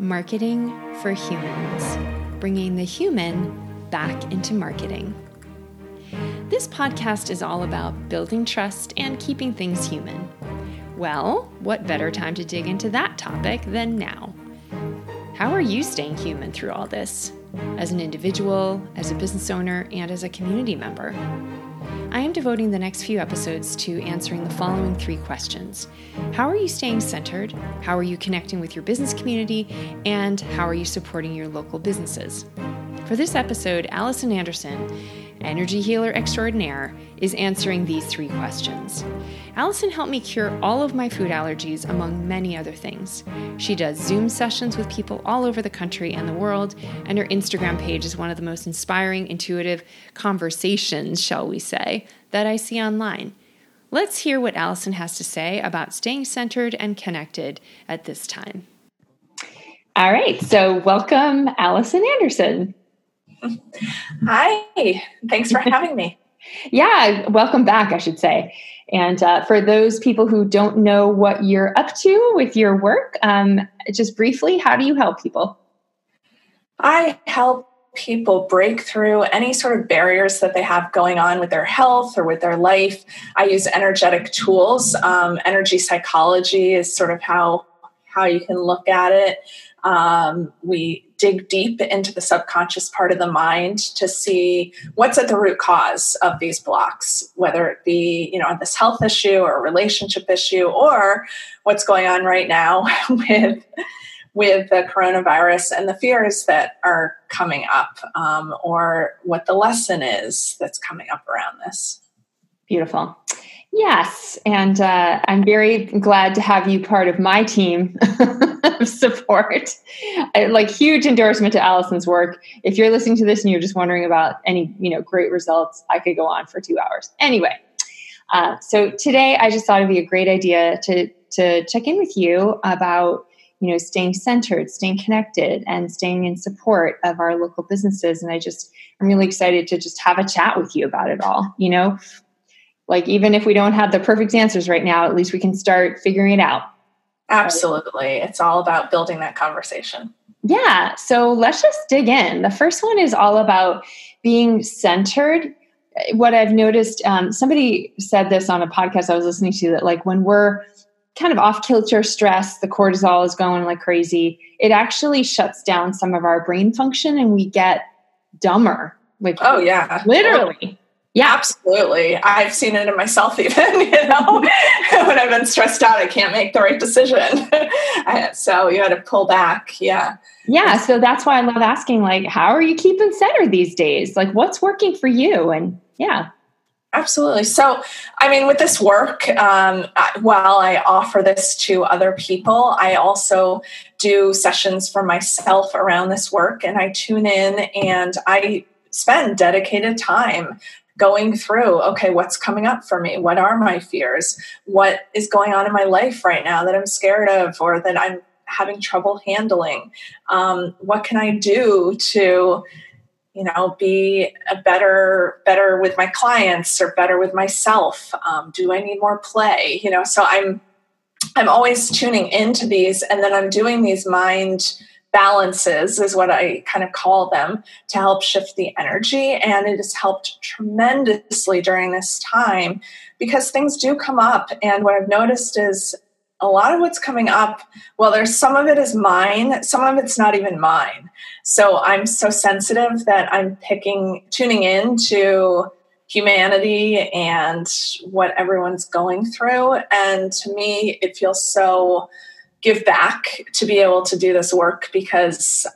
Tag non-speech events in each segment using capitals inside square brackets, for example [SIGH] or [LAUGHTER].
Marketing for Humans, bringing the human back into marketing. This podcast is all about building trust and keeping things human. Well, what better time to dig into that topic than now? How are you staying human through all this? As an individual, as a business owner, and as a community member? I am devoting the next few episodes to answering the following three questions How are you staying centered? How are you connecting with your business community? And how are you supporting your local businesses? For this episode, Allison Anderson energy healer extraordinaire, is answering these three questions. Allison helped me cure all of my food allergies, among many other things. She does Zoom sessions with people all over the country and the world, and her Instagram page is one of the most inspiring, intuitive conversations, shall we say, that I see online. Let's hear what Allison has to say about staying centered and connected at this time. All right, so welcome, Allison Anderson. Hi, thanks for having me. yeah, welcome back, I should say. And uh, for those people who don't know what you're up to with your work, um, just briefly, how do you help people? I help people break through any sort of barriers that they have going on with their health or with their life. I use energetic tools. Um, energy psychology is sort of how how you can look at it. Um, we dig deep into the subconscious part of the mind to see what's at the root cause of these blocks, whether it be, you know, this health issue or relationship issue or what's going on right now [LAUGHS] with with the coronavirus and the fears that are coming up um, or what the lesson is that's coming up around this. Beautiful. Yes, and uh, I'm very glad to have you part of my team [LAUGHS] of support. I, like huge endorsement to Allison's work. If you're listening to this and you're just wondering about any, you know, great results, I could go on for two hours. Anyway, uh, so today I just thought it'd be a great idea to to check in with you about you know staying centered, staying connected, and staying in support of our local businesses. And I just I'm really excited to just have a chat with you about it all. You know, like even if we don't have the perfect answers right now at least we can start figuring it out. Absolutely. It's all about building that conversation. Yeah. So let's just dig in. The first one is all about being centered. What i've noticed um, somebody said this on a podcast i was listening to that like when we're kind of off kilter stress the cortisol is going like crazy it actually shuts down some of our brain function and we get dumber. Like oh yeah. literally yeah, absolutely. I've seen it in myself, [LAUGHS] even, you know, [LAUGHS] when I've been stressed out, I can't make the right decision. [LAUGHS] so you had to pull back. Yeah. Yeah. So that's why I love asking, like, how are you keeping centered these days? Like, what's working for you? And yeah. Absolutely. So, I mean, with this work, um, while I offer this to other people, I also do sessions for myself around this work and I tune in and I spend dedicated time going through okay what's coming up for me? What are my fears? What is going on in my life right now that i'm scared of or that i'm having trouble handling? Um, what can i do to you know be a better better with my clients or better with myself? Um, do i need more play? You know so i'm i'm always tuning into these and then i'm doing these mind balances is what I kind of call them to help shift the energy. And it has helped tremendously during this time because things do come up. And what I've noticed is a lot of what's coming up, well, there's some of it is mine, some of it's not even mine. So I'm so sensitive that I'm picking, tuning in to humanity and what everyone's going through. And to me, it feels so give back to be able to do this work because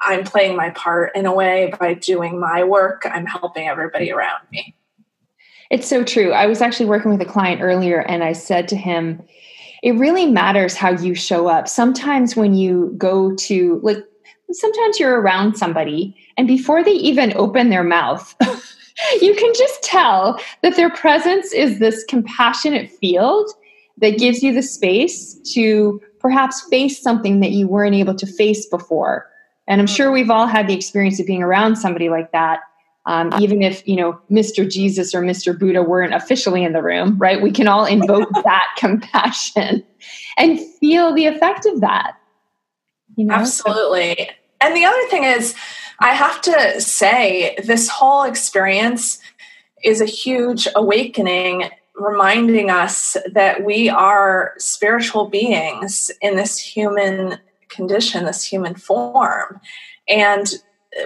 I'm playing my part in a way by doing my work. I'm helping everybody around me. It's so true. I was actually working with a client earlier and I said to him, it really matters how you show up. Sometimes when you go to, like, sometimes you're around somebody and before they even open their mouth, [LAUGHS] you can just tell that their presence is this compassionate field that gives you the space to perhaps face something that you weren't able to face before. And I'm sure we've all had the experience of being around somebody like that. Um, even if you know Mr. Jesus or Mr. Buddha weren't officially in the room, right? We can all invoke [LAUGHS] that compassion and feel the effect of that. You know? Absolutely. And the other thing is, I have to say, this whole experience is a huge awakening, reminding us that we are spiritual beings in this human condition, this human form. And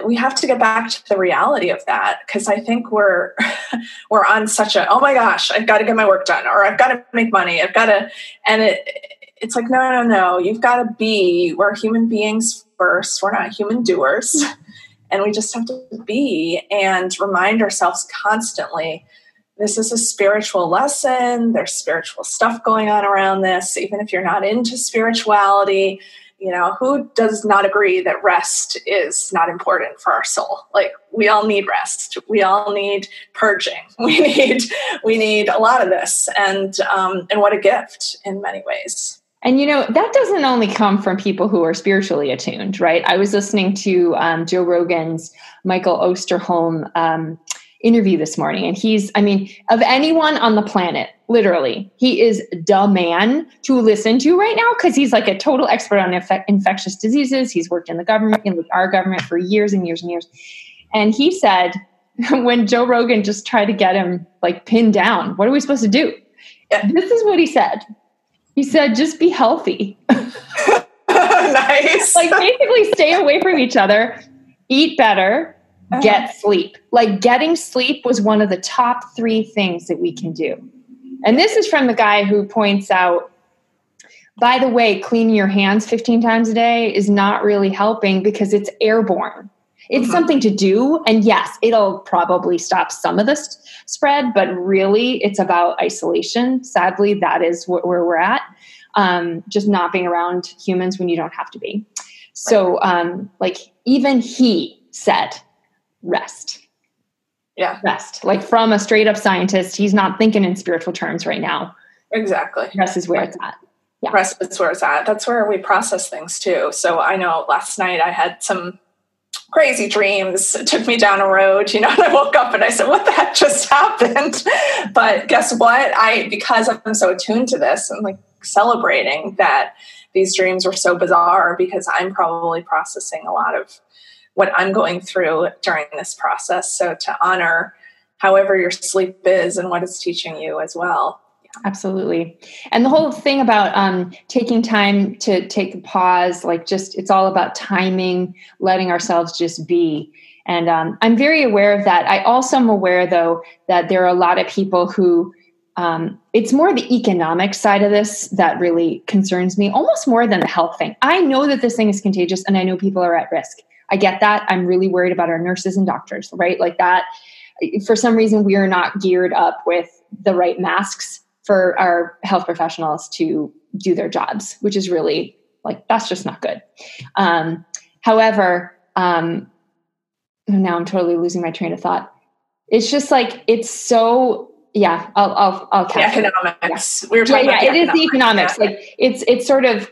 we have to get back to the reality of that because I think we're [LAUGHS] we're on such a oh my gosh I've got to get my work done or I've got to make money I've got to and it it's like no no no you've got to be we're human beings first we're not human doers [LAUGHS] and we just have to be and remind ourselves constantly this is a spiritual lesson. There's spiritual stuff going on around this. Even if you're not into spirituality you know who does not agree that rest is not important for our soul? Like we all need rest. We all need purging. [LAUGHS] We need we need a lot of this and um, and what a gift in many ways. And you know that doesn't only come from people who are spiritually attuned right? I was listening to um, joe rogan's michael osterholm um, interview this morning. And he's i mean of anyone on the planet literally he is the man to listen to right now because he's like a total expert on inf- infectious diseases. He's worked in the government in our government for years and years and years. And he said [LAUGHS] when joe rogan just tried to get him like pinned down what are we supposed to do? This is what he said. He said just be healthy. [LAUGHS] Nice. [LAUGHS] Like basically stay away from each other eat better. Get sleep. Like getting sleep was one of the top three things that we can do. And this is from the guy who points out, by the way, cleaning your hands 15 times a day is not really helping because it's airborne. It's mm-hmm. something to do. And yes, it'll probably stop some of this spread, but really it's about isolation. Sadly, that is wh- where we're at. Um, just not being around humans when you don't have to be. So, um, like, even he said rest. Yeah. Rest. Like from a straight up scientist, he's not thinking in spiritual terms right now. Exactly. Rest is where it's at. Yeah. Rest is where it's at. That's where we process things too. So I know last night I had some crazy dreams. It took me down a road, you know, [LAUGHS] and I woke up and I said, What the heck just [LAUGHS] happened? But guess what? I because I'm so attuned to this, I'm like celebrating that these dreams were so bizarre because I'm probably processing a lot of what I'm going through during this process. So to honor however your sleep is and what it's teaching you as well. Absolutely. And the whole thing about um, taking time to take a pause, like just it's all about timing, letting ourselves just be. And um, I'm very aware of that. I also am aware, though, that there are a lot of people who um, it's more the economic side of this that really concerns me, almost more than the health thing. I know that this thing is contagious and I know people are at risk. I get that. I'm really worried about our nurses and doctors, right? Like that. For some reason, we are not geared up with the right masks for our health professionals to do their jobs, which is really like that's just not good. Um, however, um, now I'm totally losing my train of thought. It's just like it's so yeah. I'll I'll I'll catch economics. Yeah. We were talking yeah, yeah. It is the economics. Yeah. Like it's it's sort of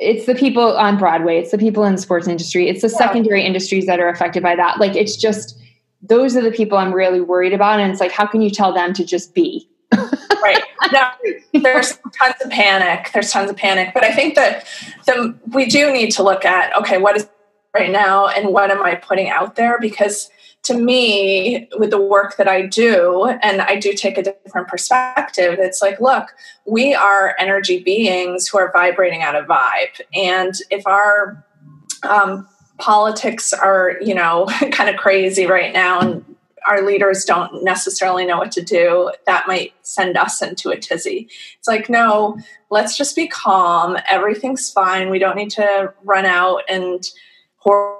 it's the people on Broadway, it's the people in the sports industry, it's the yeah. secondary industries that are affected by that. Like it's just those are the people I'm really worried about. And it's like, how can you tell them to just be? [LAUGHS] right. Now, there's tons of panic. There's tons of panic. But I think that the, we do need to look at okay, what is right now and what am I putting out there? Because to me, with the work that I do, and I do take a different perspective, it's like, look, we are energy beings who are vibrating out of vibe. And if our um, politics are, you know, [LAUGHS] kind of crazy right now and our leaders don't necessarily know what to do, that might send us into a tizzy. It's like, no, let's just be calm. Everything's fine. We don't need to run out and hoard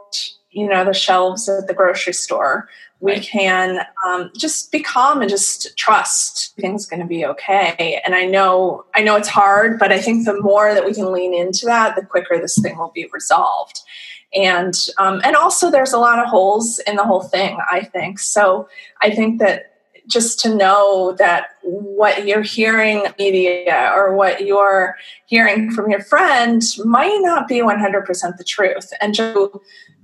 you know the shelves at the grocery store. We right. can um, just be calm and just trust things going to be okay. And i know i know it's hard but i think the more that we can lean into that the quicker this thing will be resolved. And um, and also there's a lot of holes in the whole thing i think. So i think that just to know that what you're hearing media or what you're hearing from your friend might not be 100% the truth. And to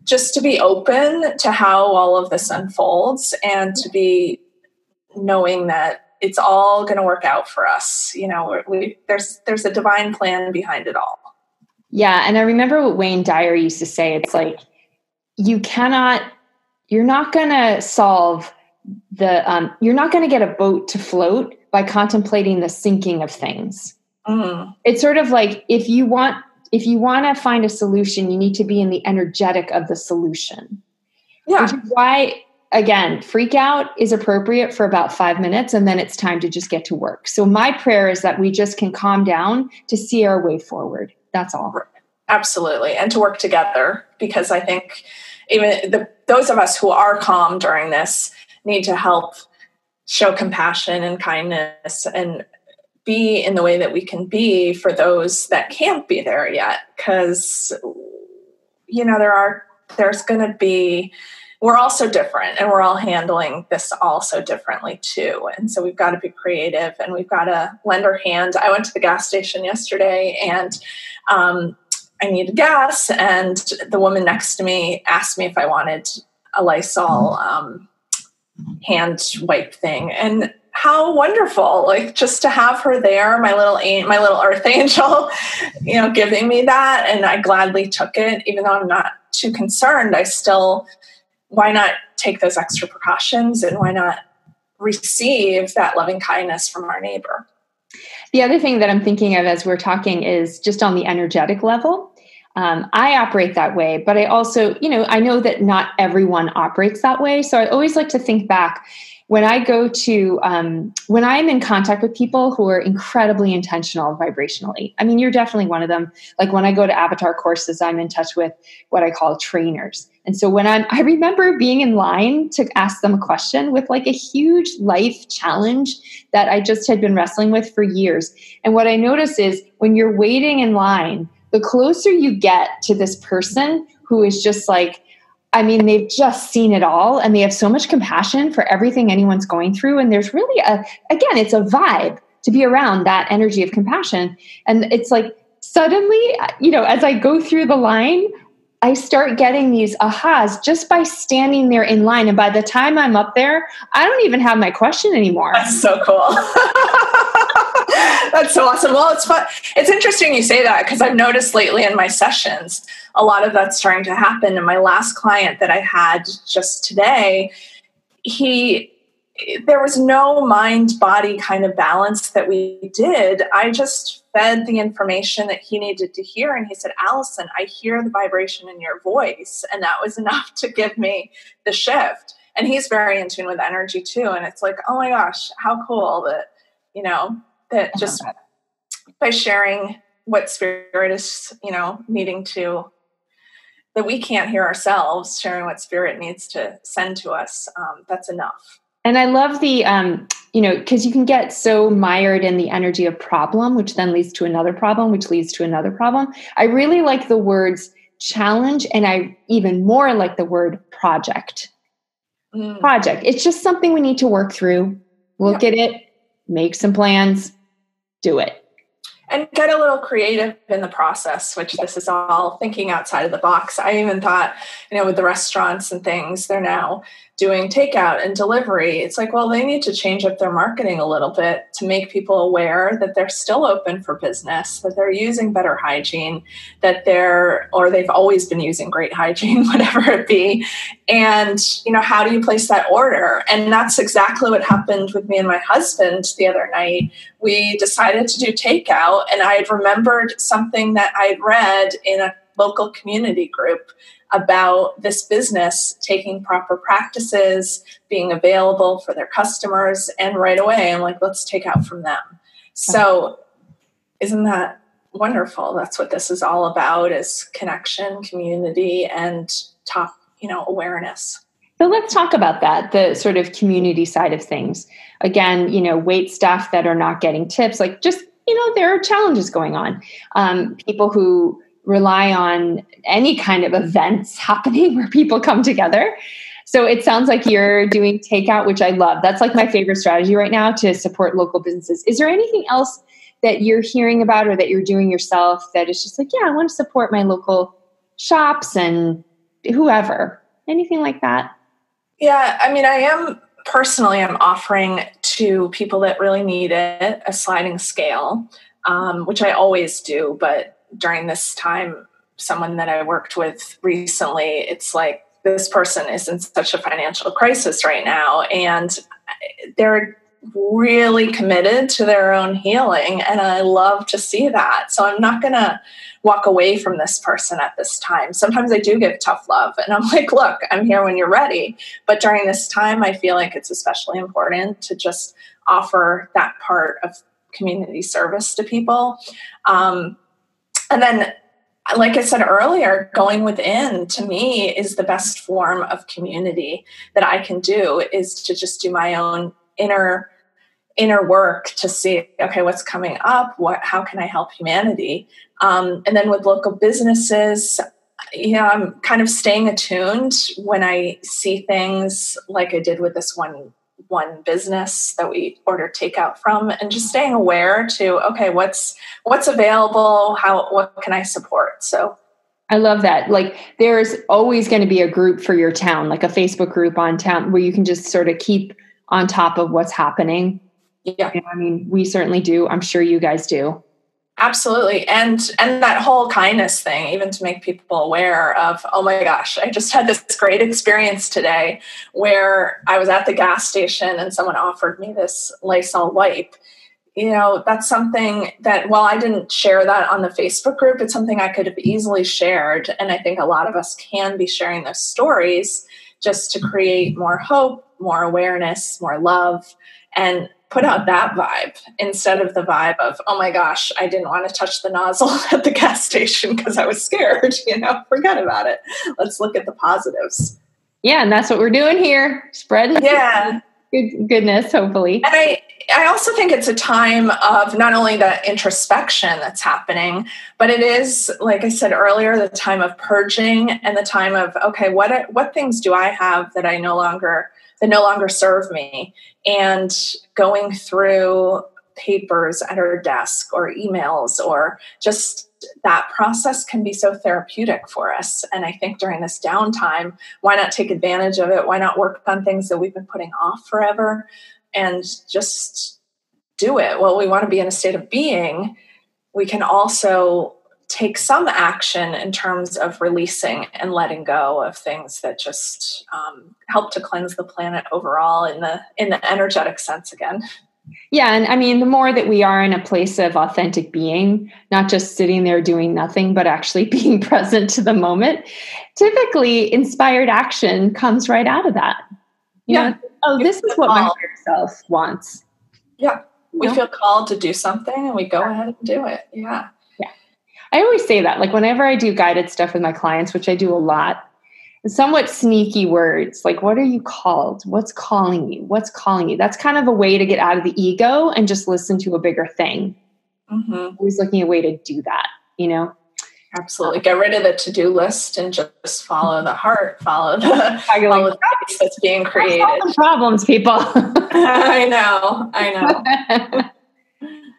just to be open to how all of this unfolds and to be knowing that it's all going to work out for us you know we, there's there's a divine plan behind it all Yeah. And I remember what Wayne Dyer used to say it's like, you cannot, you're not going to solve the, um, you're not going to get a boat to float by contemplating the sinking of things. Mm. It's sort of like if you want, if you want to find a solution, you need to be in the energetic of the solution. Yeah. Which is why again, freak out is appropriate for about five minutes and then it's time to just get to work. So, my prayer is that we just can calm down to see our way forward. That's all. Absolutely. And to work together because I think even the, those of us who are calm during this need to help show compassion and kindness and be in the way that we can be for those that can't be there yet because you know there are there's going to be we're all so different and we're all handling this all so differently too. And so we've got to be creative and we've got to lend our hand. I went to the gas station yesterday and um, I needed gas, and the woman next to me asked me if I wanted a Lysol um, hand wipe thing. And how wonderful like just to have her there my little my little earth [LAUGHS] angel you know giving me that and i gladly took it even though i'm not too concerned i still why not take those extra precautions and why not receive that loving kindness from our neighbor? The other thing that I'm thinking of as we're talking is just on the energetic level. Um, I operate that way, but I also, you know, I know that not everyone operates that way. So I always like to think back when I go to, um, when I'm in contact with people who are incredibly intentional vibrationally, I mean, you're definitely one of them. Like when I go to avatar courses, I'm in touch with what I call trainers. And so when I'm, I remember being in line to ask them a question with like a huge life challenge that I just had been wrestling with for years. And what I notice is when you're waiting in line, the closer you get to this person who is just like, I mean, they've just seen it all and they have so much compassion for everything anyone's going through. And there's really a, again, it's a vibe to be around that energy of compassion. And it's like suddenly, you know, as I go through the line, I start getting these ahas just by standing there in line. And by the time I'm up there, I don't even have my question anymore. That's so cool. [LAUGHS] [LAUGHS] That's so awesome. Well, it's fun. It's interesting you say that because I've noticed lately in my sessions, a lot of that's starting to happen. And my last client that I had just today, he there was no mind body kind of balance that we did. I just fed the information that he needed to hear. And he said, Allison, I hear the vibration in your voice. And that was [LAUGHS] enough to give me the shift. And he's very in tune with energy too. And it's like, oh my gosh, how cool that, you know, that just by sharing what spirit is, you know, needing to that we can't hear ourselves, sharing what spirit needs to send to us, um, that's enough. And I love the, um, you know, because you can get so mired in the energy of problem, which then leads to another problem, which leads to another problem. I really like the words challenge, and I even more like the word project. Mm. Project. It's just something we need to work through, look yeah. at it, make some plans, do it and get a little creative in the process which this is all thinking outside of the box. I even thought you know with the restaurants and things they're now doing takeout and delivery it's like well they need to change up their marketing a little bit to make people aware that they're still open for business that they're using better hygiene that they're or they've always been using great hygiene [LAUGHS] whatever it be. And you know how do you place that order? And that's exactly what happened with me and my husband the other night. We decided to do takeout and i had remembered something that i'd read in a local community group about this business taking proper practices, being available for their customers, and right away I'm like, let's take out from them. So isn't that wonderful? That's what this is all about is connection, community, and top, you know, awareness. So let's talk about that, the sort of community side of things. Again, you know, wait staff that are not getting tips, like just, you know, there are challenges going on. Um, people who rely on any kind of events [LAUGHS] happening where people come together. So it sounds like you're doing takeout, which I love. That's like my favorite strategy right now to support local businesses. Is there anything else that you're hearing about or that you're doing yourself that is just like, yeah, I want to support my local shops and whoever? Anything like that? Yeah, I mean, I am personally, I'm offering to people that really need it a sliding scale, um, which I always do, but during this time, someone that I worked with recently, it's like this person is in such a financial crisis right now, and they're really committed to their own healing. And I love to see that. So I'm not going to walk away from this person at this time. Sometimes I do give tough love, and I'm [LAUGHS] like, look, I'm here when you're ready. But during this time, I feel like it's especially important to just offer that part of community service to people. Um, and then like I said earlier, going within to me is the best form of community that I can do is to just do my own inner inner work to see okay what's coming up what how can i help humanity um, and then with local businesses you know i'm kind of staying attuned when i see things like i did with this one one business that we order takeout from and just staying aware to okay what's what's available how what can i support so I love that. Like there's always going to be a group for your town, like a Facebook group on town where you can just sort of keep on top of what's happening. Yeah. I mean, we certainly do. I'm sure you guys do. Absolutely. And and that whole kindness thing even to make people aware of oh my gosh i just had this great experience today where i was at the gas station and someone offered me this lysol wipe. You know that's something that while i didn't share that on the facebook group it's something i could have easily shared. And i think a lot of us can be sharing those stories just to create more hope more awareness more love. And put out that vibe instead of the vibe of oh my gosh i didn't want to touch the nozzle [LAUGHS] at the gas station because i was scared [LAUGHS] you know? Forget about it. Let's look at the positives. Yeah and that's what we're doing here. Spread yeah. good goodness hopefully. And i i also think it's a time of not only the introspection that's happening but it is like i said earlier the time of purging and the time of okay what what things do i have that i no longer that no longer serve me and going through papers at our desk or emails or just that process can be so therapeutic for us. And I think during this downtime, why not take advantage of it? Why not work on things that we've been putting off forever and just do it? Well, we want to be in a state of being. We can also take some action in terms of releasing and letting go of things that just um, help to cleanse the planet overall in the in the energetic sense again. Yeah and i mean the more that we are in a place of authentic being not just sitting there doing nothing but actually [LAUGHS] being present to the moment typically inspired action comes right out of that. You yeah. know, oh this is what my higher self wants. Yeah. We feel called to do something and we go ahead and do it. Yeah I always say that, like whenever I do guided stuff with my clients, which I do a lot, somewhat sneaky words like, what are you called? What's calling you? What's calling you? That's kind of a way to get out of the ego and just listen to a bigger thing. Mm-hmm. Always looking a way to do that, you know? Absolutely. Get rid of the to do list and just follow the heart, follow the, [LAUGHS] follow the that's being created. Problems, people. [LAUGHS] I know. I know. [LAUGHS]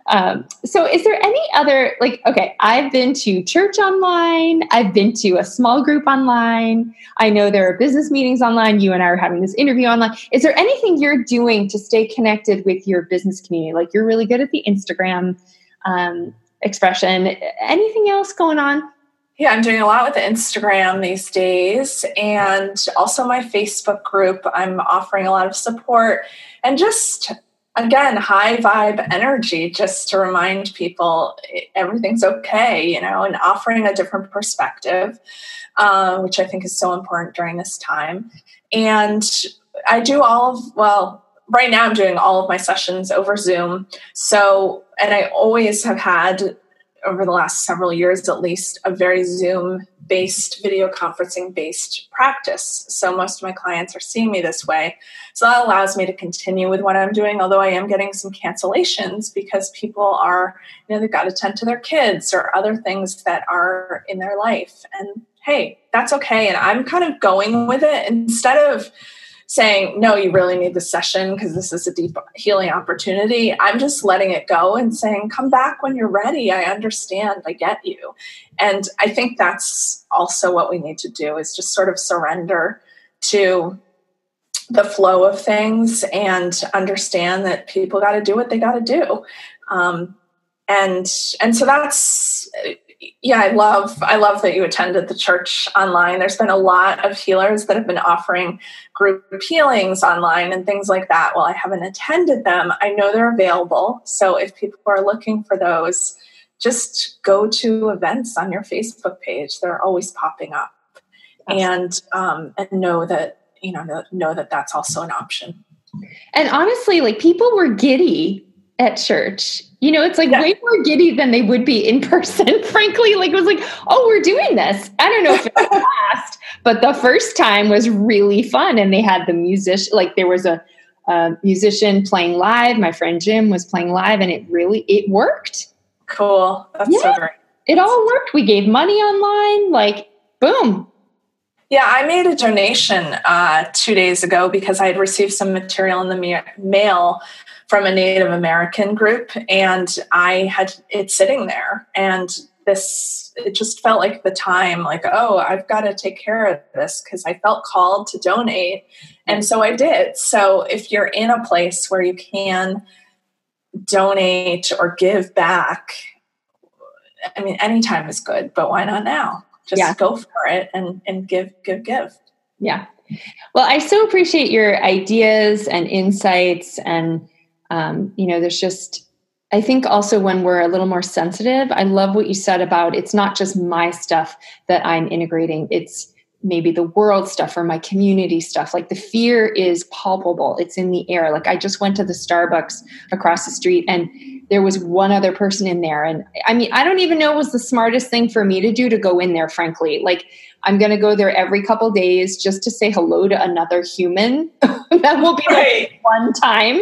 Um, so, is there any other, like, okay, I've been to church online, I've been to a small group online, I know there are business meetings online, you and I are having this interview online. Is there anything you're doing to stay connected with your business community? Like, you're really good at the Instagram um, expression. Anything else going on? Yeah, I'm doing a lot with Instagram these days and also my Facebook group. I'm offering a lot of support and just again high vibe energy just to remind people everything's okay you know and offering a different perspective uh, which i think is so important during this time. And i do all of well right now i'm doing all of my sessions over zoom. So and i always have had over the last several years at least a very zoom based video conferencing based practice. So most of my clients are seeing me this way. So that allows me to continue with what i'm doing although i am getting some cancellations because people are you know they've got to tend to their kids or other things that are in their life. And hey that's okay. And i'm kind of going with it. Instead of saying, no, you really need this session because this is a deep healing opportunity. I'm just letting it go and saying, come back when you're ready. I understand. I get you. And I think that's also what we need to do is just sort of surrender to the flow of things and understand that people got to do what they got to do. Um, and and so that's yeah, I love I love that you attended the church online. There's been a lot of healers that have been offering group healings online and things like that. While I haven't attended them. I know they're available. So if people are looking for those, just go to events on your Facebook page. They're always popping up, and um, and know that you know know, know that that's also an option. And honestly, like people were giddy at church. You know, it's like yeah. way more giddy than they would be in [LAUGHS] person, frankly. Like it was like, oh, we're doing this. I don't know if it last, but the first time was really fun. And they had the musician, like there was a, a musician playing live. My friend Jim was playing live and it really, it worked. Cool. That's yeah, so great. It all worked. We gave money online, like boom. Yeah, I made a donation uh, two days ago because I had received some material in the mail from a Native American group, and I had it sitting there. And this, it just felt like the time, like, oh, I've got to take care of this because I felt called to donate. And so I did. So if you're in a place where you can donate or give back, I mean, any time is good, but why not now? Just yeah. go for it and, and give, give, give. Yeah. Well, I so appreciate your ideas and insights and um, you know there's just i think also when we're a little more sensitive i love what you said about it's not just my stuff that i'm integrating. It's maybe the world stuff or my community stuff. Like the fear is palpable. It's in the air. Like i just went to the starbucks across the street and there was one other person in there. And i mean i don't even know it was the smartest thing for me to do to go in there frankly. Like i'm going to go there every couple days just to say hello to another human [LAUGHS] that will be like one time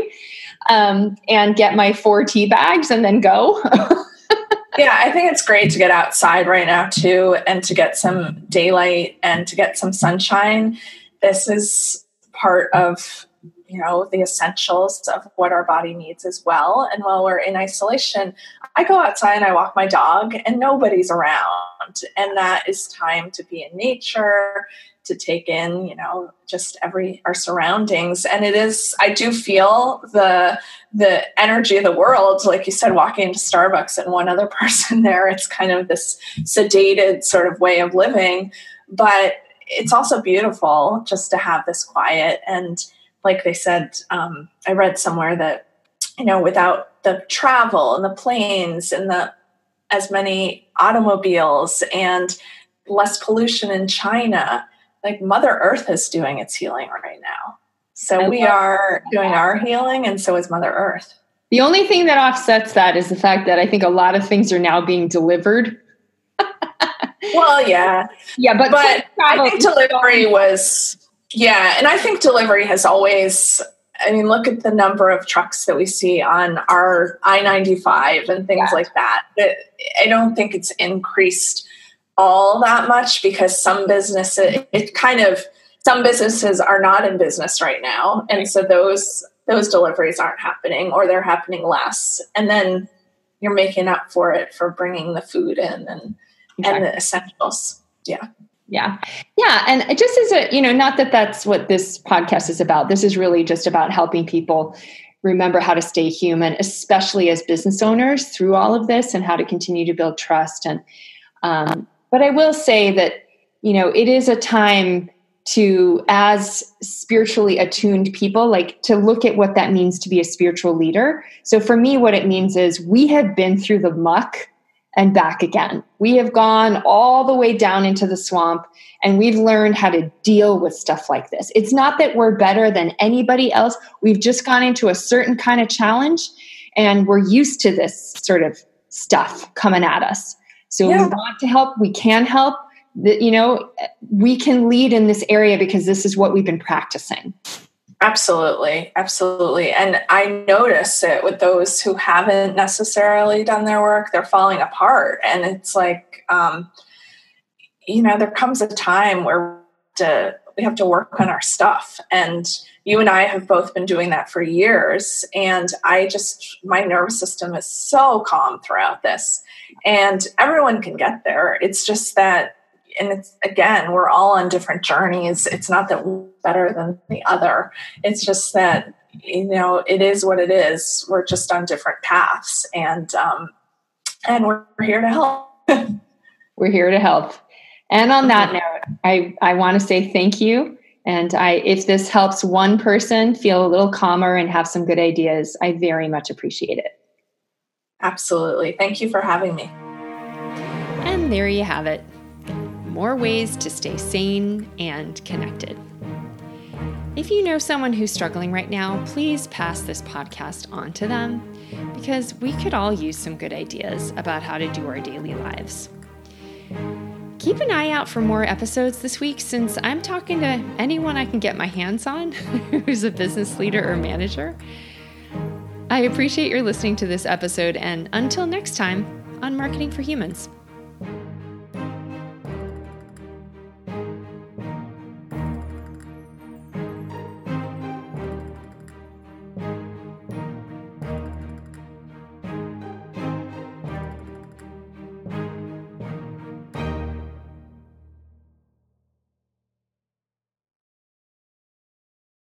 um, and get my four tea bags and then go. [LAUGHS] yeah, I think it's great to get outside right now too and to get some daylight and to get some sunshine. This is part of you know the essentials of what our body needs as well and while we're in isolation i go outside and i walk my dog and nobody's around and that is time to be in nature to take in you know just every our surroundings. And it is i do feel the the energy of the world like you said walking into starbucks and one other [LAUGHS] person there it's kind of this sedated sort of way of living. But it's also beautiful just to have this quiet. And like they said um, i read somewhere that you know without the travel and the planes and the as many automobiles and less pollution in china like Mother Earth is doing its healing right now. So we are doing our healing, and so is Mother Earth. The only thing that offsets that is the fact that I think a lot of things are now being delivered. [LAUGHS] well, yeah, yeah, but but I think delivery was yeah, and I think delivery has always. I mean, look at the number of trucks that we see on our I ninety five and things yeah. like that. I don't think it's increased all that much because some businesses it kind of some businesses are not in business right now. And so those those deliveries aren't happening or they're happening less. And then you're making up for it for bringing the food in and exactly. and the essentials. Yeah. Yeah. Yeah. And just as a you know not that that's what this podcast is about. This is really just about helping people remember how to stay human especially as business owners through all of this and how to continue to build trust and um, but I will say that, you know, it is a time to, as spiritually attuned people, like to look at what that means to be a spiritual leader. So for me, what it means is we have been through the muck and back again. We have gone all the way down into the swamp and we've learned how to deal with stuff like this. It's not that we're better than anybody else. We've just gone into a certain kind of challenge and we're used to this sort of stuff coming at us. So yeah. we want to help, we can help. That you know, we can lead in this area because this is what we've been practicing. Absolutely, absolutely. And I notice it with those who haven't necessarily done their work, they're falling apart. And it's like, um, you know, there comes a time where to, we have to work on our stuff. And you and I have both been doing that for years. And I just, my nervous system is so calm throughout this. And everyone can get there. It's just that, and it's again, we're all on different journeys. It's not that we're better than the other. It's just that, you know, it is what it is. We're just on different paths. And, um, and we're here to help. [LAUGHS] We're here to help. And on that note, I, I want to say thank you. And I, if this helps one person feel a little calmer and have some good ideas, I very much appreciate it. Absolutely. Thank you for having me. And there you have it more ways to stay sane and connected. If you know someone who's struggling right now, please pass this podcast on to them because we could all use some good ideas about how to do our daily lives. Keep an eye out for more episodes this week since I'm talking to anyone I can get my hands on [LAUGHS] who's a business leader or manager. I appreciate your listening to this episode, and until next time on Marketing for Humans.